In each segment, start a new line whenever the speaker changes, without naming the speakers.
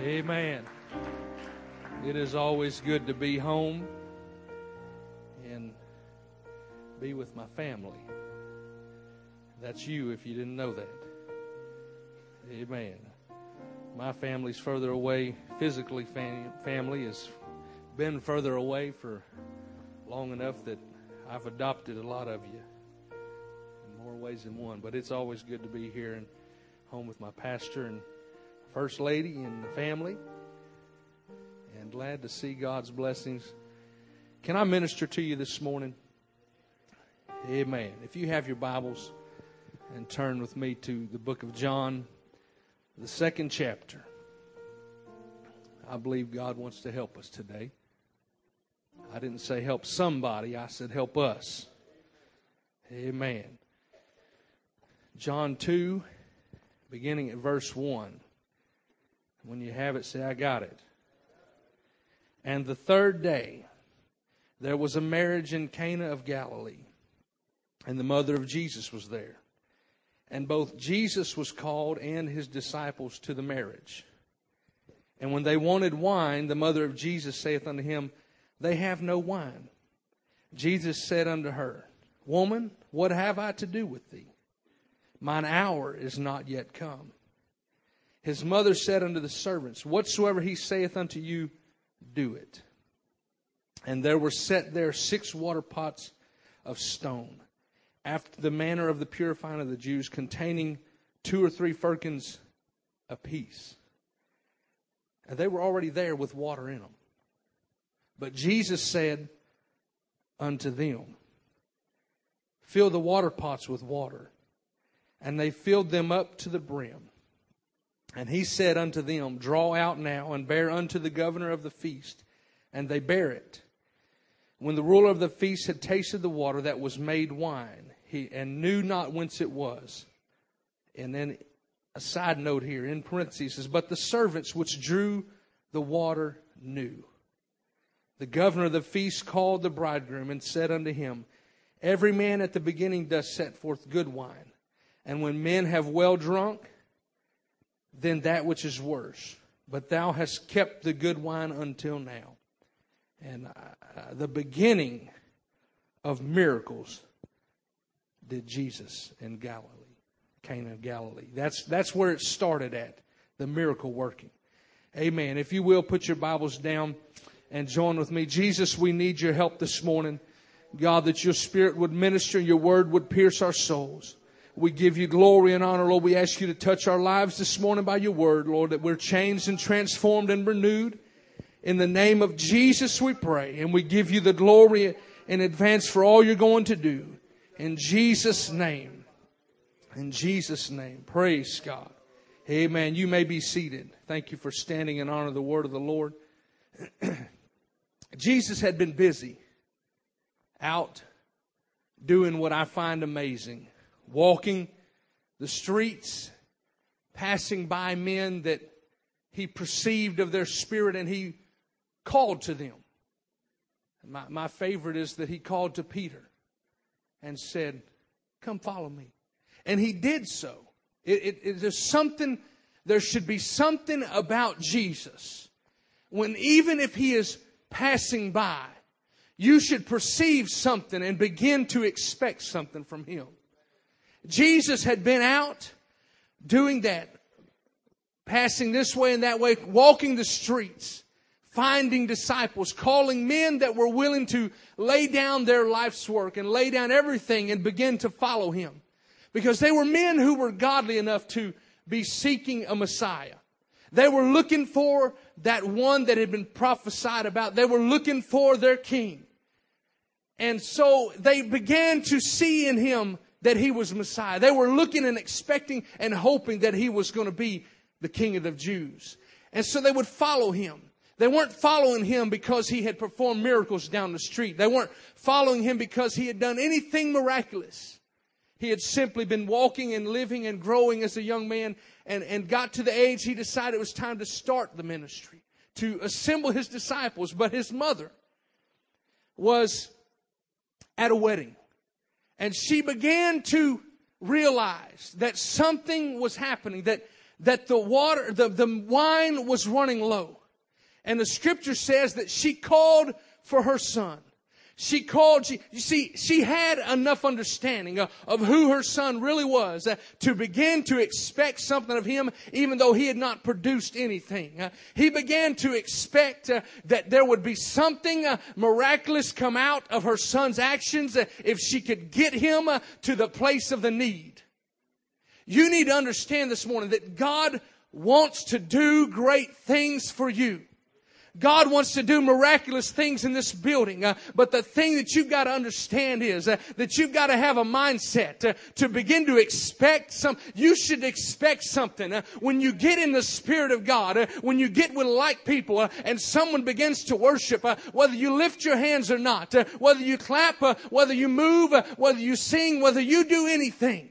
Amen. It is always good to be home and be with my family. That's you if you didn't know that. Amen. My family's further away, physically, fam- family has been further away for long enough that I've adopted a lot of you in more ways than one. But it's always good to be here and home with my pastor and First Lady and the family. And glad to see God's blessings. Can I minister to you this morning? Amen. If you have your Bibles and turn with me to the book of John, the second chapter. I believe God wants to help us today. I didn't say help somebody, I said help us. Amen. John 2, beginning at verse 1. When you have it, say, I got it. And the third day, there was a marriage in Cana of Galilee, and the mother of Jesus was there. And both Jesus was called and his disciples to the marriage. And when they wanted wine, the mother of Jesus saith unto him, They have no wine. Jesus said unto her, Woman, what have I to do with thee? Mine hour is not yet come. His mother said unto the servants, Whatsoever he saith unto you, do it. And there were set there six water pots of stone, after the manner of the purifying of the Jews, containing two or three firkins apiece. And they were already there with water in them. But Jesus said unto them, Fill the water pots with water. And they filled them up to the brim. And he said unto them, Draw out now and bear unto the governor of the feast. And they bear it. When the ruler of the feast had tasted the water that was made wine, he and knew not whence it was. And then a side note here in parentheses But the servants which drew the water knew. The governor of the feast called the bridegroom and said unto him, Every man at the beginning doth set forth good wine, and when men have well drunk, then that which is worse. But thou hast kept the good wine until now. And uh, the beginning of miracles did Jesus in Galilee, Cana of Galilee. That's, that's where it started at, the miracle working. Amen. If you will, put your Bibles down and join with me. Jesus, we need your help this morning. God, that your spirit would minister, your word would pierce our souls. We give you glory and honor, Lord. We ask you to touch our lives this morning by your word, Lord, that we're changed and transformed and renewed. In the name of Jesus, we pray, and we give you the glory in advance for all you're going to do. In Jesus' name. In Jesus' name. Praise God. Amen. You may be seated. Thank you for standing in honor of the word of the Lord. Jesus had been busy out doing what I find amazing walking the streets, passing by men that he perceived of their spirit and he called to them. My, my favorite is that he called to Peter and said, Come follow me. And he did so. It, it, is something, there should be something about Jesus when even if he is passing by, you should perceive something and begin to expect something from him. Jesus had been out doing that, passing this way and that way, walking the streets, finding disciples, calling men that were willing to lay down their life's work and lay down everything and begin to follow him. Because they were men who were godly enough to be seeking a Messiah. They were looking for that one that had been prophesied about. They were looking for their king. And so they began to see in him that he was Messiah. They were looking and expecting and hoping that he was going to be the King of the Jews. And so they would follow him. They weren't following him because he had performed miracles down the street. They weren't following him because he had done anything miraculous. He had simply been walking and living and growing as a young man and, and got to the age he decided it was time to start the ministry, to assemble his disciples. But his mother was at a wedding. And she began to realize that something was happening, that, that the water, the, the wine was running low. And the scripture says that she called for her son. She called, she, you see, she had enough understanding of, of who her son really was uh, to begin to expect something of him even though he had not produced anything. Uh, he began to expect uh, that there would be something uh, miraculous come out of her son's actions uh, if she could get him uh, to the place of the need. You need to understand this morning that God wants to do great things for you. God wants to do miraculous things in this building. Uh, but the thing that you've got to understand is uh, that you've got to have a mindset uh, to begin to expect some. You should expect something uh, when you get in the Spirit of God, uh, when you get with like people, and someone begins to worship. whether you lift your hands or not, whether you clap, whether you move, whether you sing, whether you do anything.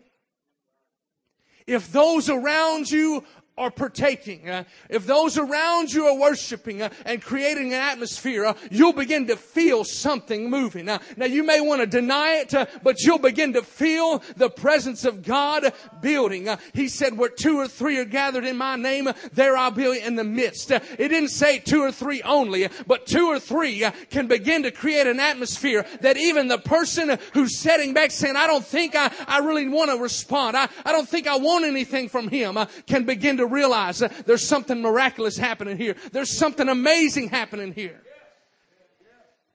If those around you are partaking, uh, if those around you are worshiping uh, and creating an atmosphere, uh, you'll begin to feel something moving. now you may want to deny it, uh, but you'll begin to feel the presence of God building. Uh, he said, where two or three are gathered in my name, there I'll be in the midst. Uh, it didn't say two or three only, but two or three can begin to create an atmosphere that even the person who's sitting back saying, I don't think I, I really want to respond. I, I don't think I want anything from him, can begin to realize that there's something miraculous happening here. There's something amazing happening here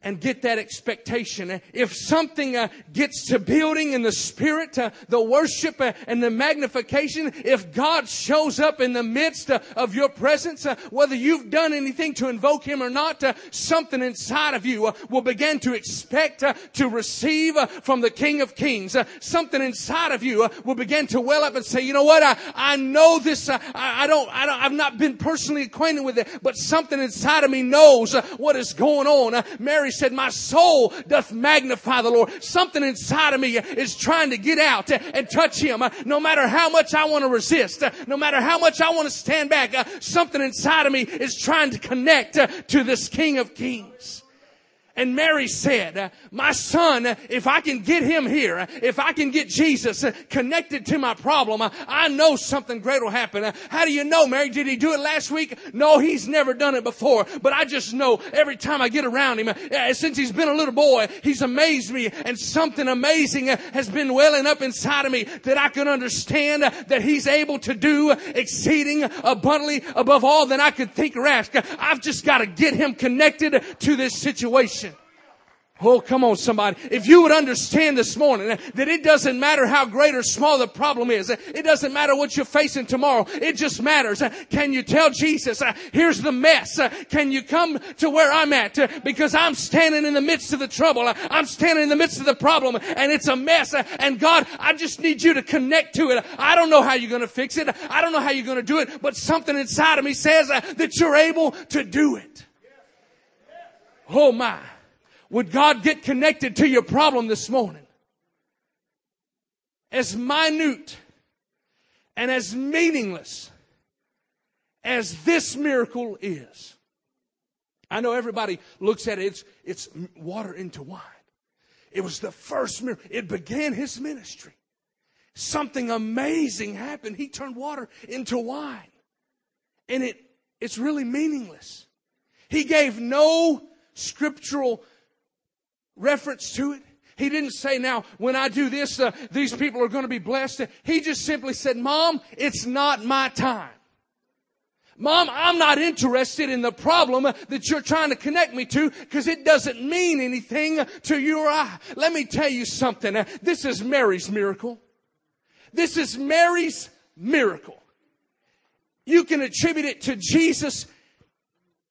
and get that expectation. If something uh, gets to building in the spirit, uh, the worship uh, and the magnification, if God shows up in the midst uh, of your presence, uh, whether you've done anything to invoke Him or not, uh, something inside of you will begin to expect to receive from the King of Kings. something inside of you will begin to well up and say, you know what? I, I know this. I, I, don't, I don't, I've not been personally acquainted with it, but something inside of me knows what is going on. Mary said, my soul doth magnify the Lord. Something inside of me is trying to get out and touch him. No matter how much I want to resist, no matter how much I want to stand back, something inside of me is trying to connect to this King of Kings. And Mary said, uh, my son, uh, if I can get him here, uh, if I can get Jesus connected to my problem, I know something great will happen. How do you know, Mary? Did he do it last week? No, he's never done it before. But I just know every time I get around him, since he's been a little boy, he's amazed me and something amazing has been welling up inside of me that I can understand that he's able to do exceeding abundantly above all that I could think or ask. I've just got to get him connected to this situation. Oh, come on, somebody. If you would understand this morning that it doesn't matter how great or small the problem is, it doesn't matter what you're facing tomorrow. It just matters. Can you tell Jesus, here's the mess. Can you come to where I'm at? Because I'm standing in the midst of the trouble. I'm standing in the midst of the problem and it's a mess. And God, I just need you to connect to it. I don't know how you're going to fix it. I don't know how you're going to do it, but something inside of me says that you're able to do it. Oh my. Would God get connected to your problem this morning? As minute and as meaningless as this miracle is. I know everybody looks at it, it's, it's water into wine. It was the first miracle. It began his ministry. Something amazing happened. He turned water into wine. And it, it's really meaningless. He gave no scriptural reference to it. He didn't say, now, when I do this, uh, these people are going to be blessed. He just simply said, Mom, it's not my time. Mom, I'm not interested in the problem that you're trying to connect me to because it doesn't mean anything to you or I. Let me tell you something. This is Mary's miracle. This is Mary's miracle. You can attribute it to Jesus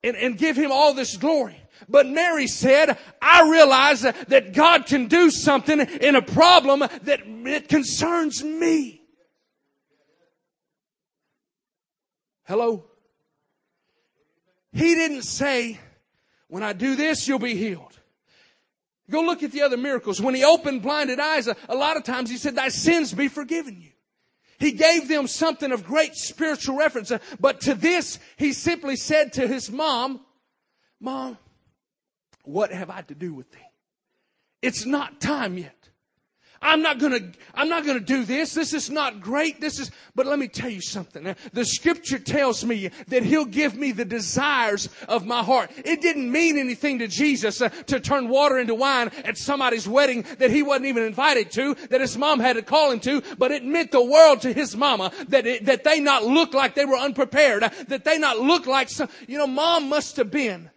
and, and give him all this glory. But Mary said, I realize that God can do something in a problem that it concerns me. Hello? He didn't say, when I do this, you'll be healed. Go look at the other miracles. When he opened blinded eyes, a, a lot of times he said, thy sins be forgiven you. He gave them something of great spiritual reference. But to this, he simply said to his mom, Mom, what have I to do with thee? It's not time yet. I'm not gonna, I'm not gonna do this. This is not great. This is, but let me tell you something. The scripture tells me that he'll give me the desires of my heart. It didn't mean anything to Jesus uh, to turn water into wine at somebody's wedding that he wasn't even invited to, that his mom had to call him to, but it meant the world to his mama that it, that they not look like they were unprepared, uh, that they not look like some, you know, mom must have been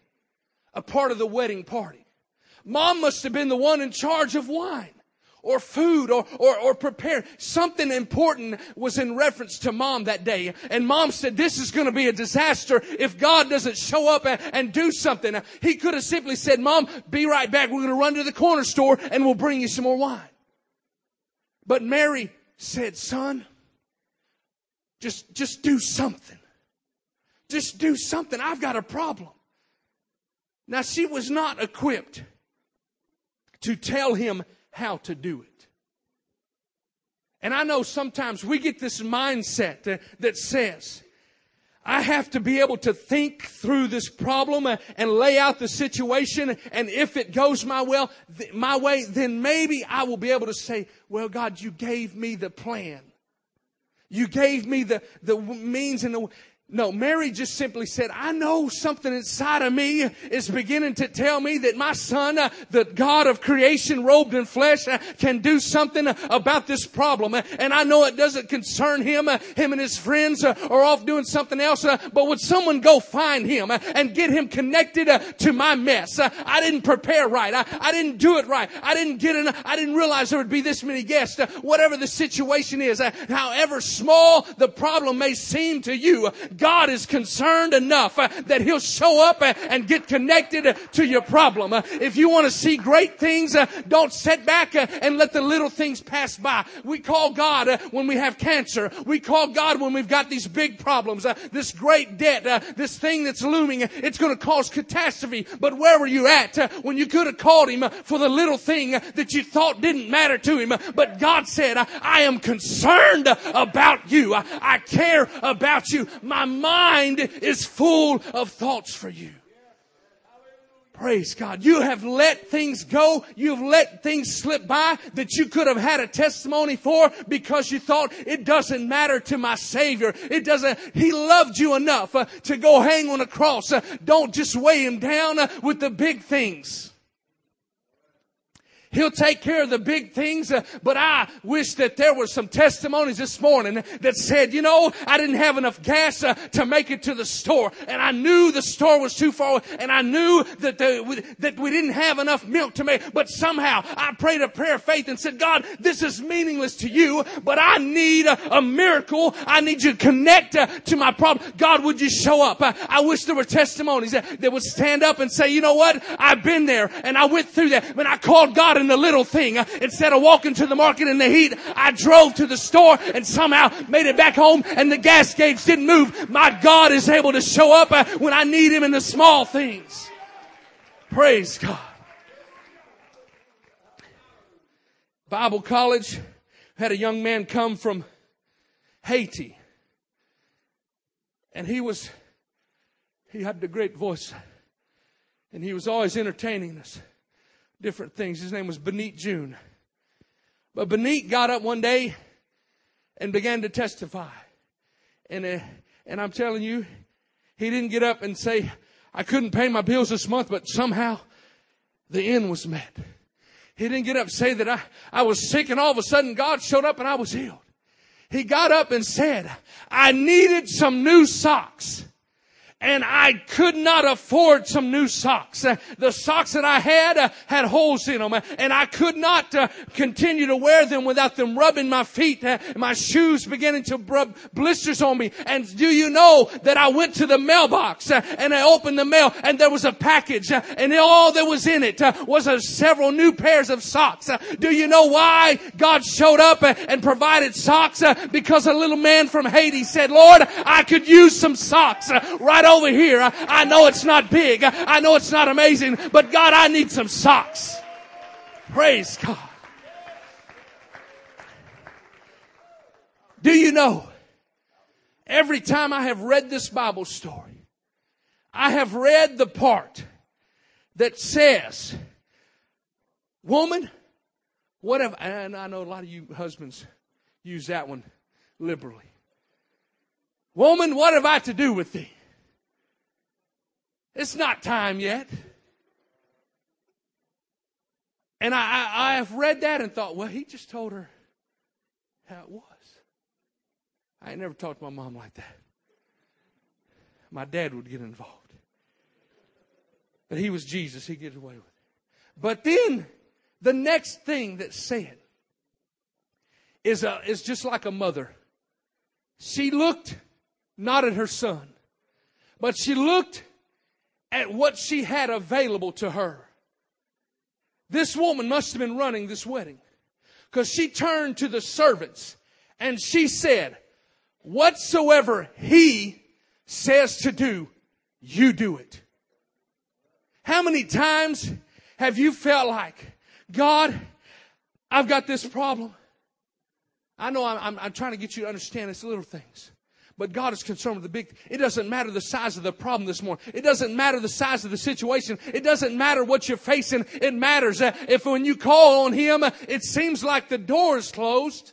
a part of the wedding party. Mom must have been the one in charge of wine or food or, or, or prepare. Something important was in reference to mom that day. And mom said, this is going to be a disaster if God doesn't show up and, and do something. He could have simply said, mom, be right back. We're going to run to the corner store and we'll bring you some more wine. But Mary said, son, just, just do something. Just do something. I've got a problem. Now she was not equipped to tell him how to do it. And I know sometimes we get this mindset that, says, I have to be able to think through this problem and lay out the situation. And if it goes my well, my way, then maybe I will be able to say, well, God, you gave me the plan. You gave me the, the means and the, no, Mary just simply said, I know something inside of me is beginning to tell me that my son, uh, the God of creation robed in flesh, uh, can do something about this problem. And I know it doesn't concern him. Uh, him and his friends uh, are off doing something else. Uh, but would someone go find him uh, and get him connected to my mess? I didn't prepare right. I, I didn't do it right. I didn't get enough. I didn't realize there would be this many guests. whatever the situation is, however small the problem may seem to you, God is concerned enough uh, that He'll show up uh, and get connected uh, to your problem. Uh, if you want to see great things, uh, don't sit back uh, and let the little things pass by. We call God when we have cancer. We call God when we've got these big problems, this great debt, this thing that's looming. It's going to cause catastrophe. But where were you at when you could have called Him for the little thing that you thought didn't matter to Him? But God said, I am concerned about you. I care about you. My mind is full of thoughts for you. Praise God. You have let things go. You've let things slip by that you could have had a testimony for because you thought it doesn't matter to my Savior. It doesn't, He loved you enough uh, to go hang on a cross. Uh, don't just weigh Him down uh, with the big things. He'll take care of the big things. Uh, but I wish that there were some testimonies this morning that said, you know, I didn't have enough gas uh, to make it to the store. And I knew the store was too far. And I knew that, the, that we didn't have enough milk to make. But somehow I prayed a prayer of faith and said, God, this is meaningless to you, but I need a, a miracle. I need you to connect uh, to my problem. God, would you show up? Uh, I wish there were testimonies that, that would stand up and say, you know what? I've been there and I went through that. But I called God the little thing. Instead of walking to the market in the heat, I drove to the store and somehow made it back home and the gas gauge didn't move. My God is able to show up uh, when I need Him in the small things. Praise God. Bible college had a young man come from Haiti. And he was, he had the great voice. And he was always entertaining us different things. His name was Benit June. But Benit got up one day and began to testify. And, uh, and I'm telling you, he didn't get up and say, I couldn't pay my bills this month, but somehow the end was met. He didn't get up and say that I, I was sick and all of a sudden God showed up and I was healed. He got up and said, I needed some new socks and I could not afford some new socks. Uh, the socks that I had uh, had holes in them, uh, and I could not uh, continue to wear them without them rubbing my feet, uh, my shoes beginning to rub blisters on me. And do you know that I went to the mailbox uh, and I opened the mail, and there was a package, and all that was in it was several new pairs of socks. do you know why God showed up and provided socks? because a little man from Haiti said, "Lord, I could use some socks right over here. I know it's not big. I know it's not amazing, but God, I need some socks. Praise God. Do you know? Every time I have read this Bible story, I have read the part that says, woman, What have, and I know a lot of you husbands use that one liberally. Woman, what have I to do with thee? It's not time yet. And I, I, I, have read that and thought, well, he just told her how it was. I ain't never talked to my mom like that. My dad would get involved. But he was Jesus, he'd get away with it. But then the next thing that's said is, a, is just like a mother. She looked not at her son, but she looked at what she had available to her. This woman must have been running this wedding because she turned to the servants and she said, whatsoever he says to do, you do it. How many times have you felt like, God, I've got this problem. I know I'm, I'm, I'm trying to get you to understand it's little things. But God is concerned with the big. It doesn't matter the size of the problem this morning. It doesn't matter the size of the situation. It doesn't matter what you're facing. It matters if when you call on Him, it seems like the door is closed.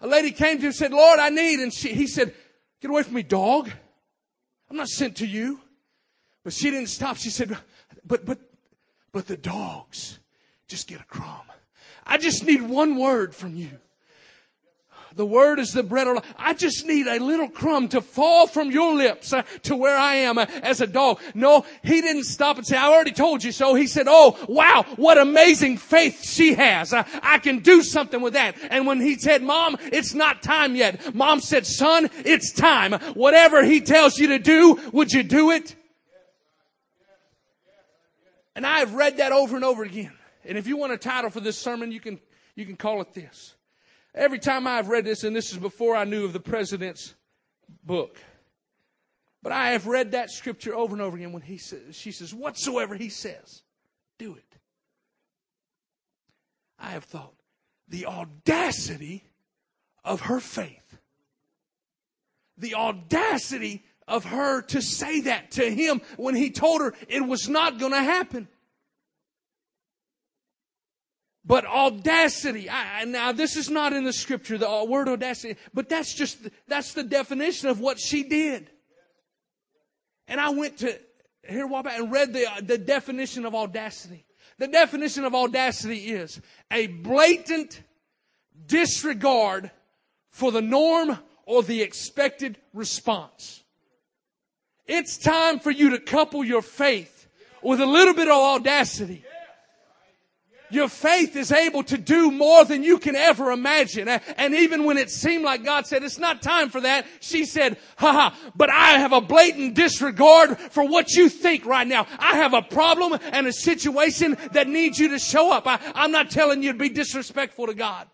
A lady came to him and said, Lord, I need. And she, he said, get away from me, dog. I'm not sent to you. But she didn't stop. She said, but, but, but the dogs just get a crumb. I just need one word from you. The word is the bread of life. I just need a little crumb to fall from your lips uh, to where I am uh, as a dog. No, he didn't stop and say, I already told you so. He said, Oh, wow, what amazing faith she has. Uh, I can do something with that. And when he said, Mom, it's not time yet. Mom said, Son, it's time. Whatever he tells you to do, would you do it? And I have read that over and over again. And if you want a title for this sermon, you can, you can call it this. Every time I've read this, and this is before I knew of the president's book, but I have read that scripture over and over again when he says, she says, whatsoever he says, do it. I have thought, the audacity of her faith. The audacity of her to say that to him when he told her it was not going to happen. But audacity, I, now this is not in the scripture, the uh, word audacity, but that's just, that's the definition of what she did. And I went to, here a while back and read the, uh, the definition of audacity. The definition of audacity is a blatant disregard for the norm or the expected response. It's time for you to couple your faith with a little bit of audacity your faith is able to do more than you can ever imagine. And even when it seemed like God said, it's not time for that, she said, haha, but I have a blatant disregard for what you think right now. I have a problem and a situation that needs you to show up. I, I'm not telling you to be disrespectful to God.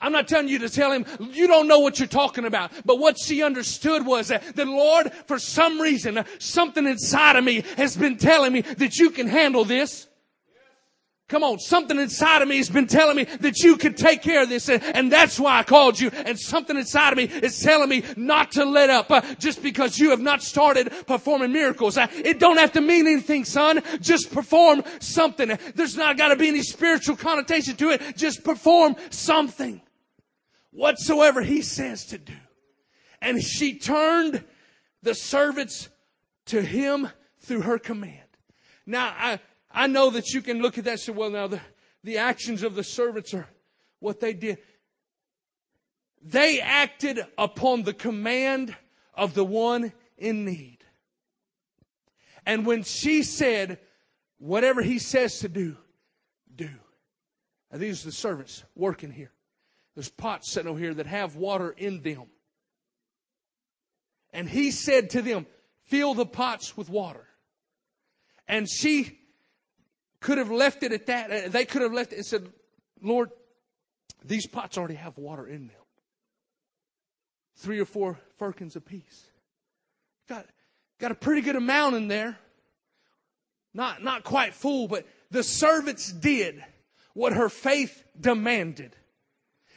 I'm not telling you to tell him, you don't know what you're talking about. But what she understood was that the Lord, for some reason, something inside of me has been telling me that you can handle this. Come on, something inside of me has been telling me that you could take care of this, and that's why I called you. And something inside of me is telling me not to let up uh, just because you have not started performing miracles. Uh, it don't have to mean anything, son. Just perform something. There's not got to be any spiritual connotation to it. Just perform something, whatsoever He says to do. And she turned the servants to Him through her command. Now, I, I know that you can look at that and say, well, now the, the actions of the servants are what they did. They acted upon the command of the one in need. And when she said, whatever he says to do, do. Now these are the servants working here. There's pots sitting over here that have water in them. And he said to them, fill the pots with water. And she could have left it at that. Uh, they could have left it and said, Lord, these pots already have water in them. Three or four firkins apiece. Got, got a pretty good amount in there. Not, not quite full, but the servants did what her faith demanded.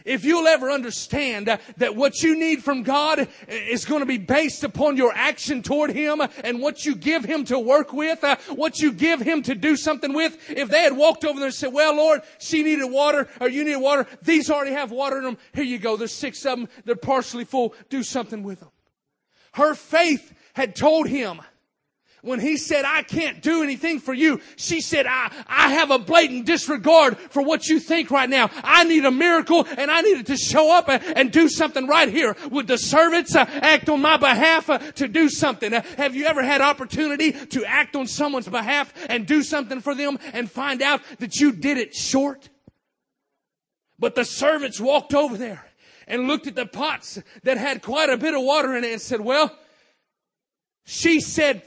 If you'll ever understand that what you need from God is going to be based upon your action toward Him and what you give Him to work with, uh, what you give Him to do something with, if they had walked over there and said, well, Lord, she needed water or you needed water, these already have water in them. Here you go. There's six of them. They're partially full. Do something with them. Her faith had told him, when he said, I can't do anything for you, she said, I, I have a blatant disregard for what you think right now. I need a miracle and I needed to show up and, and do something right here. Would the servants uh, act on my behalf uh, to do something? Uh, have you ever had opportunity to act on someone's behalf and do something for them and find out that you did it short? But the servants walked over there and looked at the pots that had quite a bit of water in it and said, well, she said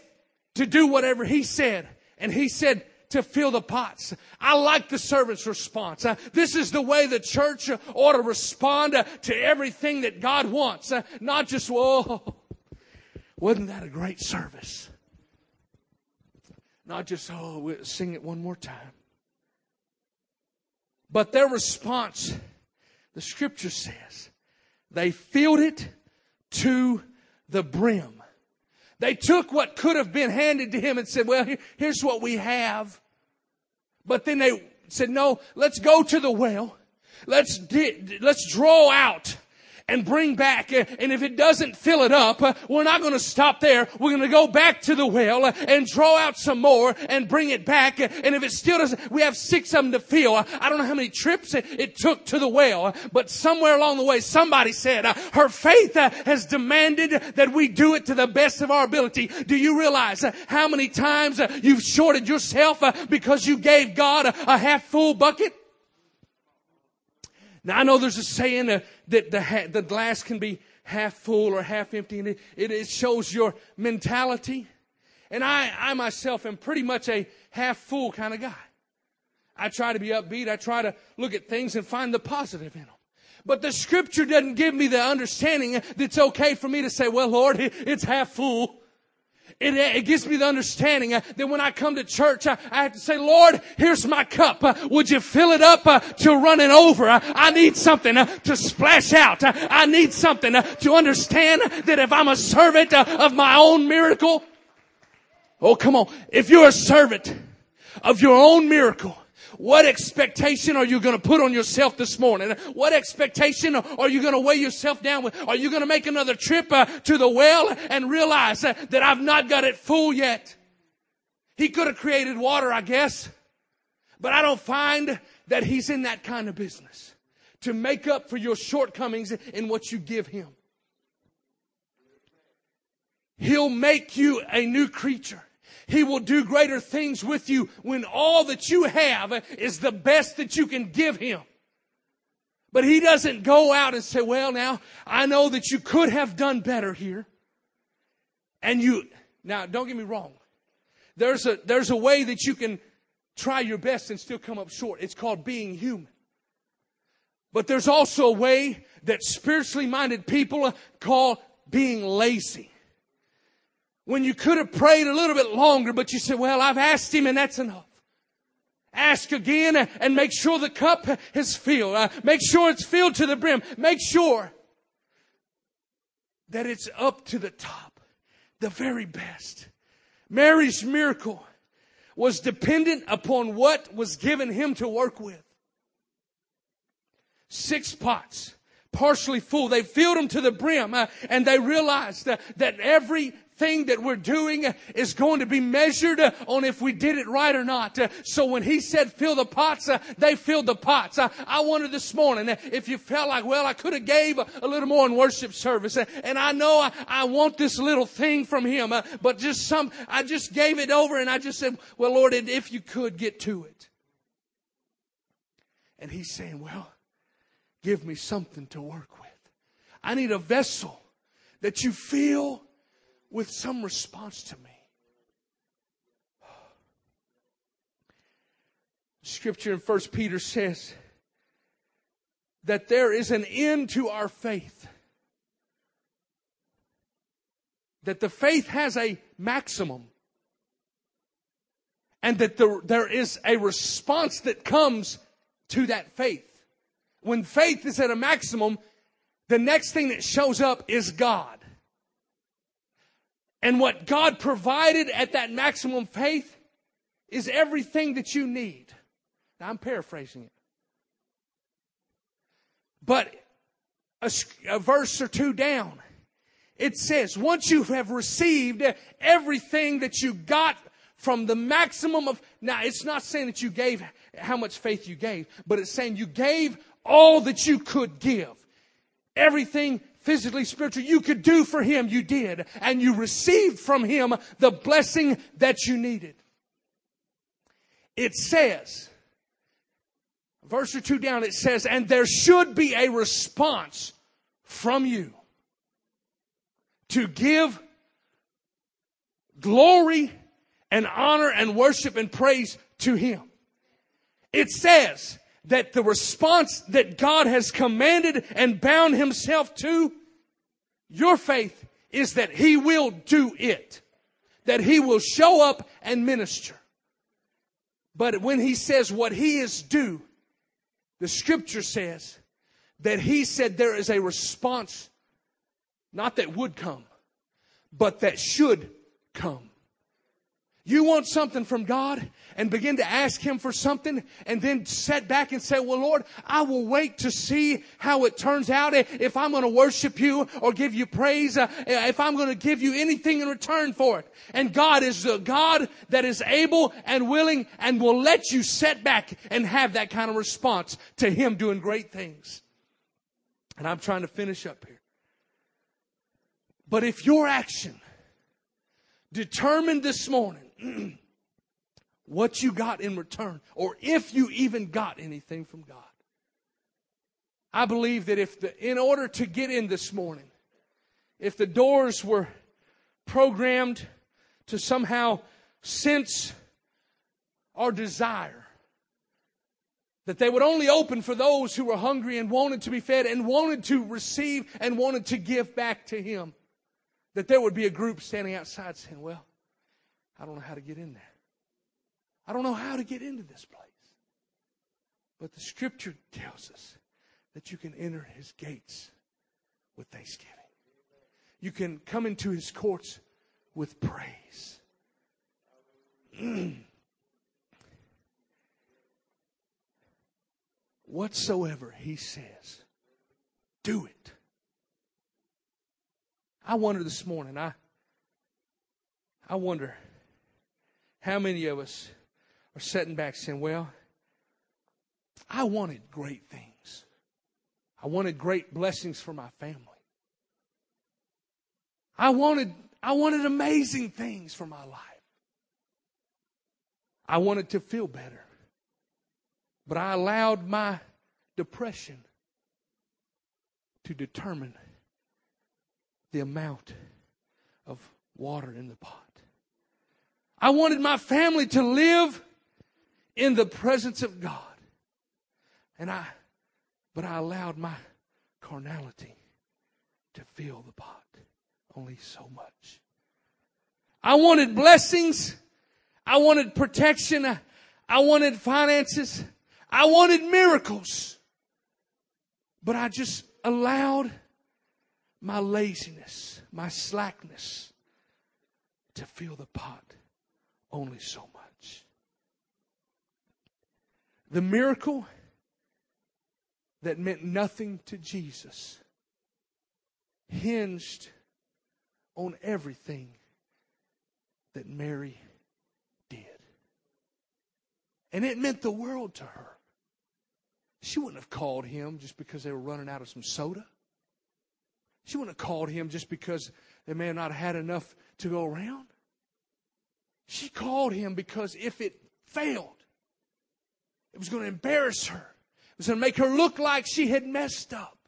to do whatever he said. And he said to fill the pots. I like the servant's response. Uh, this is the way the church ought to respond uh, to everything that God wants. Uh, not just, whoa, wasn't that a great service? Not just, oh, we'll sing it one more time. But their response, the scripture says, they filled it to the brim. They took what could have been handed to him and said, well, here's what we have. But then they said, no, let's go to the well. Let's, di- let's draw out and bring back. Uh, and if it doesn't fill it up, uh, we're not going to stop there. We're going to go back to the well and draw out some more and bring it back. And if it still doesn't, we have six of them to fill. I don't know how many trips it took to the well, but somewhere along the way, somebody said, uh, her faith has demanded that we do it to the best of our ability. Do you realize how many times you've shorted yourself because you gave God a half full bucket? Now I know there's a saying that the, ha- the glass can be half full or half empty and it, it, it shows your mentality. And I, I myself am pretty much a half full kind of guy. I try to be upbeat. I try to look at things and find the positive in them. But the scripture doesn't give me the understanding that it's okay for me to say, well, Lord, it's half full. It, it, gives me the understanding uh, that when I come to church, uh, I have to say, Lord, here's my cup. Uh, would you fill it up uh, to running over? Uh, I need something uh, to splash out. I need something to understand that if I'm a servant of my own miracle, oh, come on. If you're a servant of your own miracle, what expectation are you going to put on yourself this morning? What expectation are you going to weigh yourself down with? Are you going to make another trip uh, to the well and realize uh, that I've not got it full yet? He could have created water, I guess, but I don't find that he's in that kind of business to make up for your shortcomings in what you give him. He'll make you a new creature. He will do greater things with you when all that you have is the best that you can give Him. But He doesn't go out and say, well, now, I know that you could have done better here. And you, now, don't get me wrong. There's a, there's a way that you can try your best and still come up short. It's called being human. But there's also a way that spiritually minded people call being lazy when you could have prayed a little bit longer, but you said, well, I've asked him and that's enough. Ask again and make sure the cup is filled. Uh, make sure it's filled to the brim. Make sure that it's up to the top. The very best. Mary's miracle was dependent upon what was given him to work with. Six pots, partially full. They filled them to the brim, uh, and they realized that, that every thing that we're doing is going to be measured on if we did it right or not. So when he said fill the pots, they filled the pots. I wonder this morning if you felt like, well, I could have gave a little more in worship service. And I know I want this little thing from him, but just some, I just gave it over and I just said, well, Lord, if you could get to it. And he's saying, well, give me something to work with. I need a vessel that you feel with some response to me. Scripture in 1 Peter says that there is an end to our faith. That the faith has a maximum. And that there, there is a response that comes to that faith. when faith is at a maximum, the next thing that shows up is God. And what God provided at that maximum faith is everything that you need. Now I'm paraphrasing it. But a, a verse or two down, it says, once you have received everything that you got from the maximum of, now it's not saying that you gave how much faith you gave, but it's saying you gave all that you could give. Everything physically, spiritually you could do for Him, you did. And you received from Him the blessing that you needed. It says, verse or two down, it says, and there should be a response from you to give glory and honor and worship and praise to Him. It says that the response that God has commanded and bound Himself to, your faith is that He will do it. That He will show up and minister. But when He says what He is due, the scripture says that He said there is a response not that would come, but that should come. You want something from God and begin to ask Him for something and then set back and say, well, Lord, I will wait to see how it turns out if I'm going to worship you or give you praise, uh, if I'm going to give you anything in return for it. And God is the God that is able and willing and will let you set back and have that kind of response to Him doing great things. And I'm trying to finish up here. But if your action determined this morning what you got in return, or if you even got anything from God, I believe that if the, in order to get in this morning, if the doors were programmed to somehow sense our desire, that they would only open for those who were hungry and wanted to be fed and wanted to receive and wanted to give back to Him that there would be a group standing outside saying, Well, I don't know how to get in there. I don't know how to get into this place. But the scripture tells us that you can enter his gates with thanksgiving. You can come into his courts with praise. Mm. Whatsoever he says, do it. I wonder this morning, I, I wonder how many of us are sitting back saying, well, I wanted great things. I wanted great blessings for my family. I wanted, I wanted amazing things for my life. I wanted to feel better. But I allowed my depression to determine the amount of water in the pot. I wanted my family to live in the presence of God. And I, but I allowed my carnality to fill the pot only so much. I wanted blessings. I wanted protection. I wanted finances. I wanted miracles. But I just allowed my laziness, my slackness to fill the pot only so much. The miracle that meant nothing to Jesus hinged on everything that Mary did. And it meant the world to her. She wouldn't have called him just because they were running out of some soda. She wouldn't have called him just because they may have not had enough to go around. She called him because if it failed, it was going to embarrass her. It was going to make her look like she had messed up.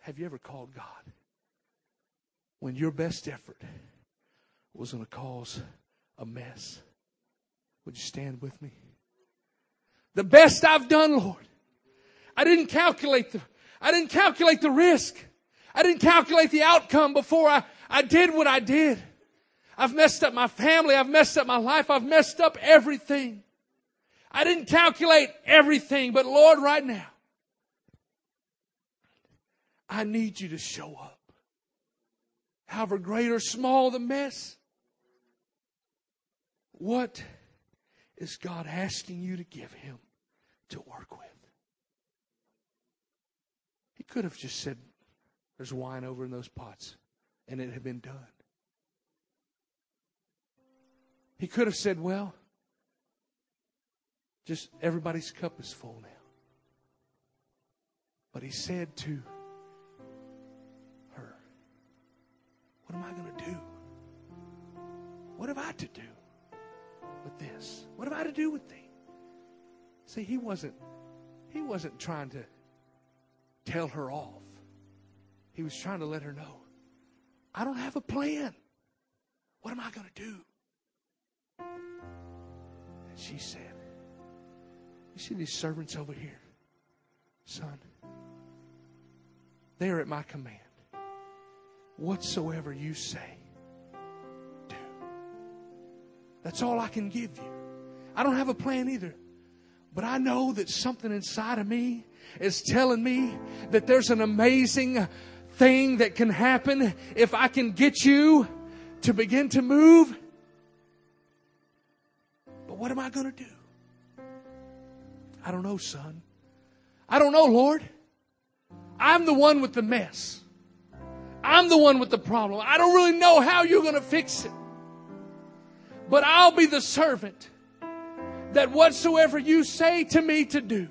Have you ever called God when your best effort was going to cause a mess? Would you stand with me? The best I've done, Lord. I didn't calculate the I didn't calculate the risk. I didn't calculate the outcome before I, I did what I did. I've messed up my family. I've messed up my life. I've messed up everything. I didn't calculate everything, but Lord, right now, I need you to show up. However great or small the mess, what is God asking you to give Him to work with? He could have just said, There's wine over in those pots, and it had been done. He could have said, Well, just everybody's cup is full now. But he said to her, What am I going to do? What have I to do with this? What have I to do with thee? See, he wasn't he wasn't trying to tell her off. He was trying to let her know, I don't have a plan. What am I going to do? She said, You see these servants over here? Son, they are at my command. Whatsoever you say, do. That's all I can give you. I don't have a plan either. But I know that something inside of me is telling me that there's an amazing thing that can happen if I can get you to begin to move. But what am I going to do? I don't know, son. I don't know, Lord. I'm the one with the mess. I'm the one with the problem. I don't really know how you're going to fix it. But I'll be the servant that whatsoever you say to me to do,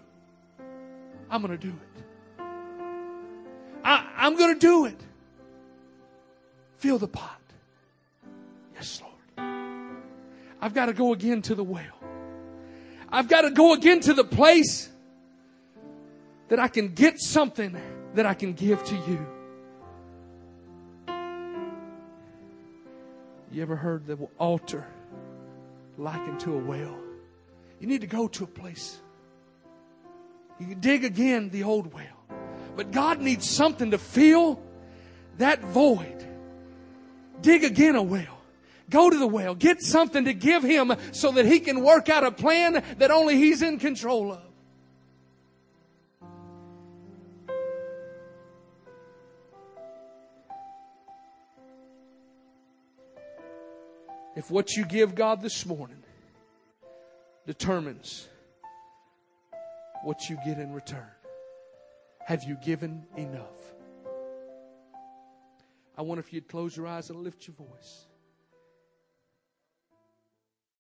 I'm going to do it. I, I'm going to do it. Fill the pot. Yes, Lord. I've got to go again to the well. I've got to go again to the place that I can get something that I can give to you. You ever heard the altar likened to a well? You need to go to a place. You can dig again the old well. But God needs something to fill that void. Dig again a well. Go to the well. Get something to give him so that he can work out a plan that only he's in control of. If what you give God this morning determines what you get in return, have you given enough? I wonder if you'd close your eyes and lift your voice.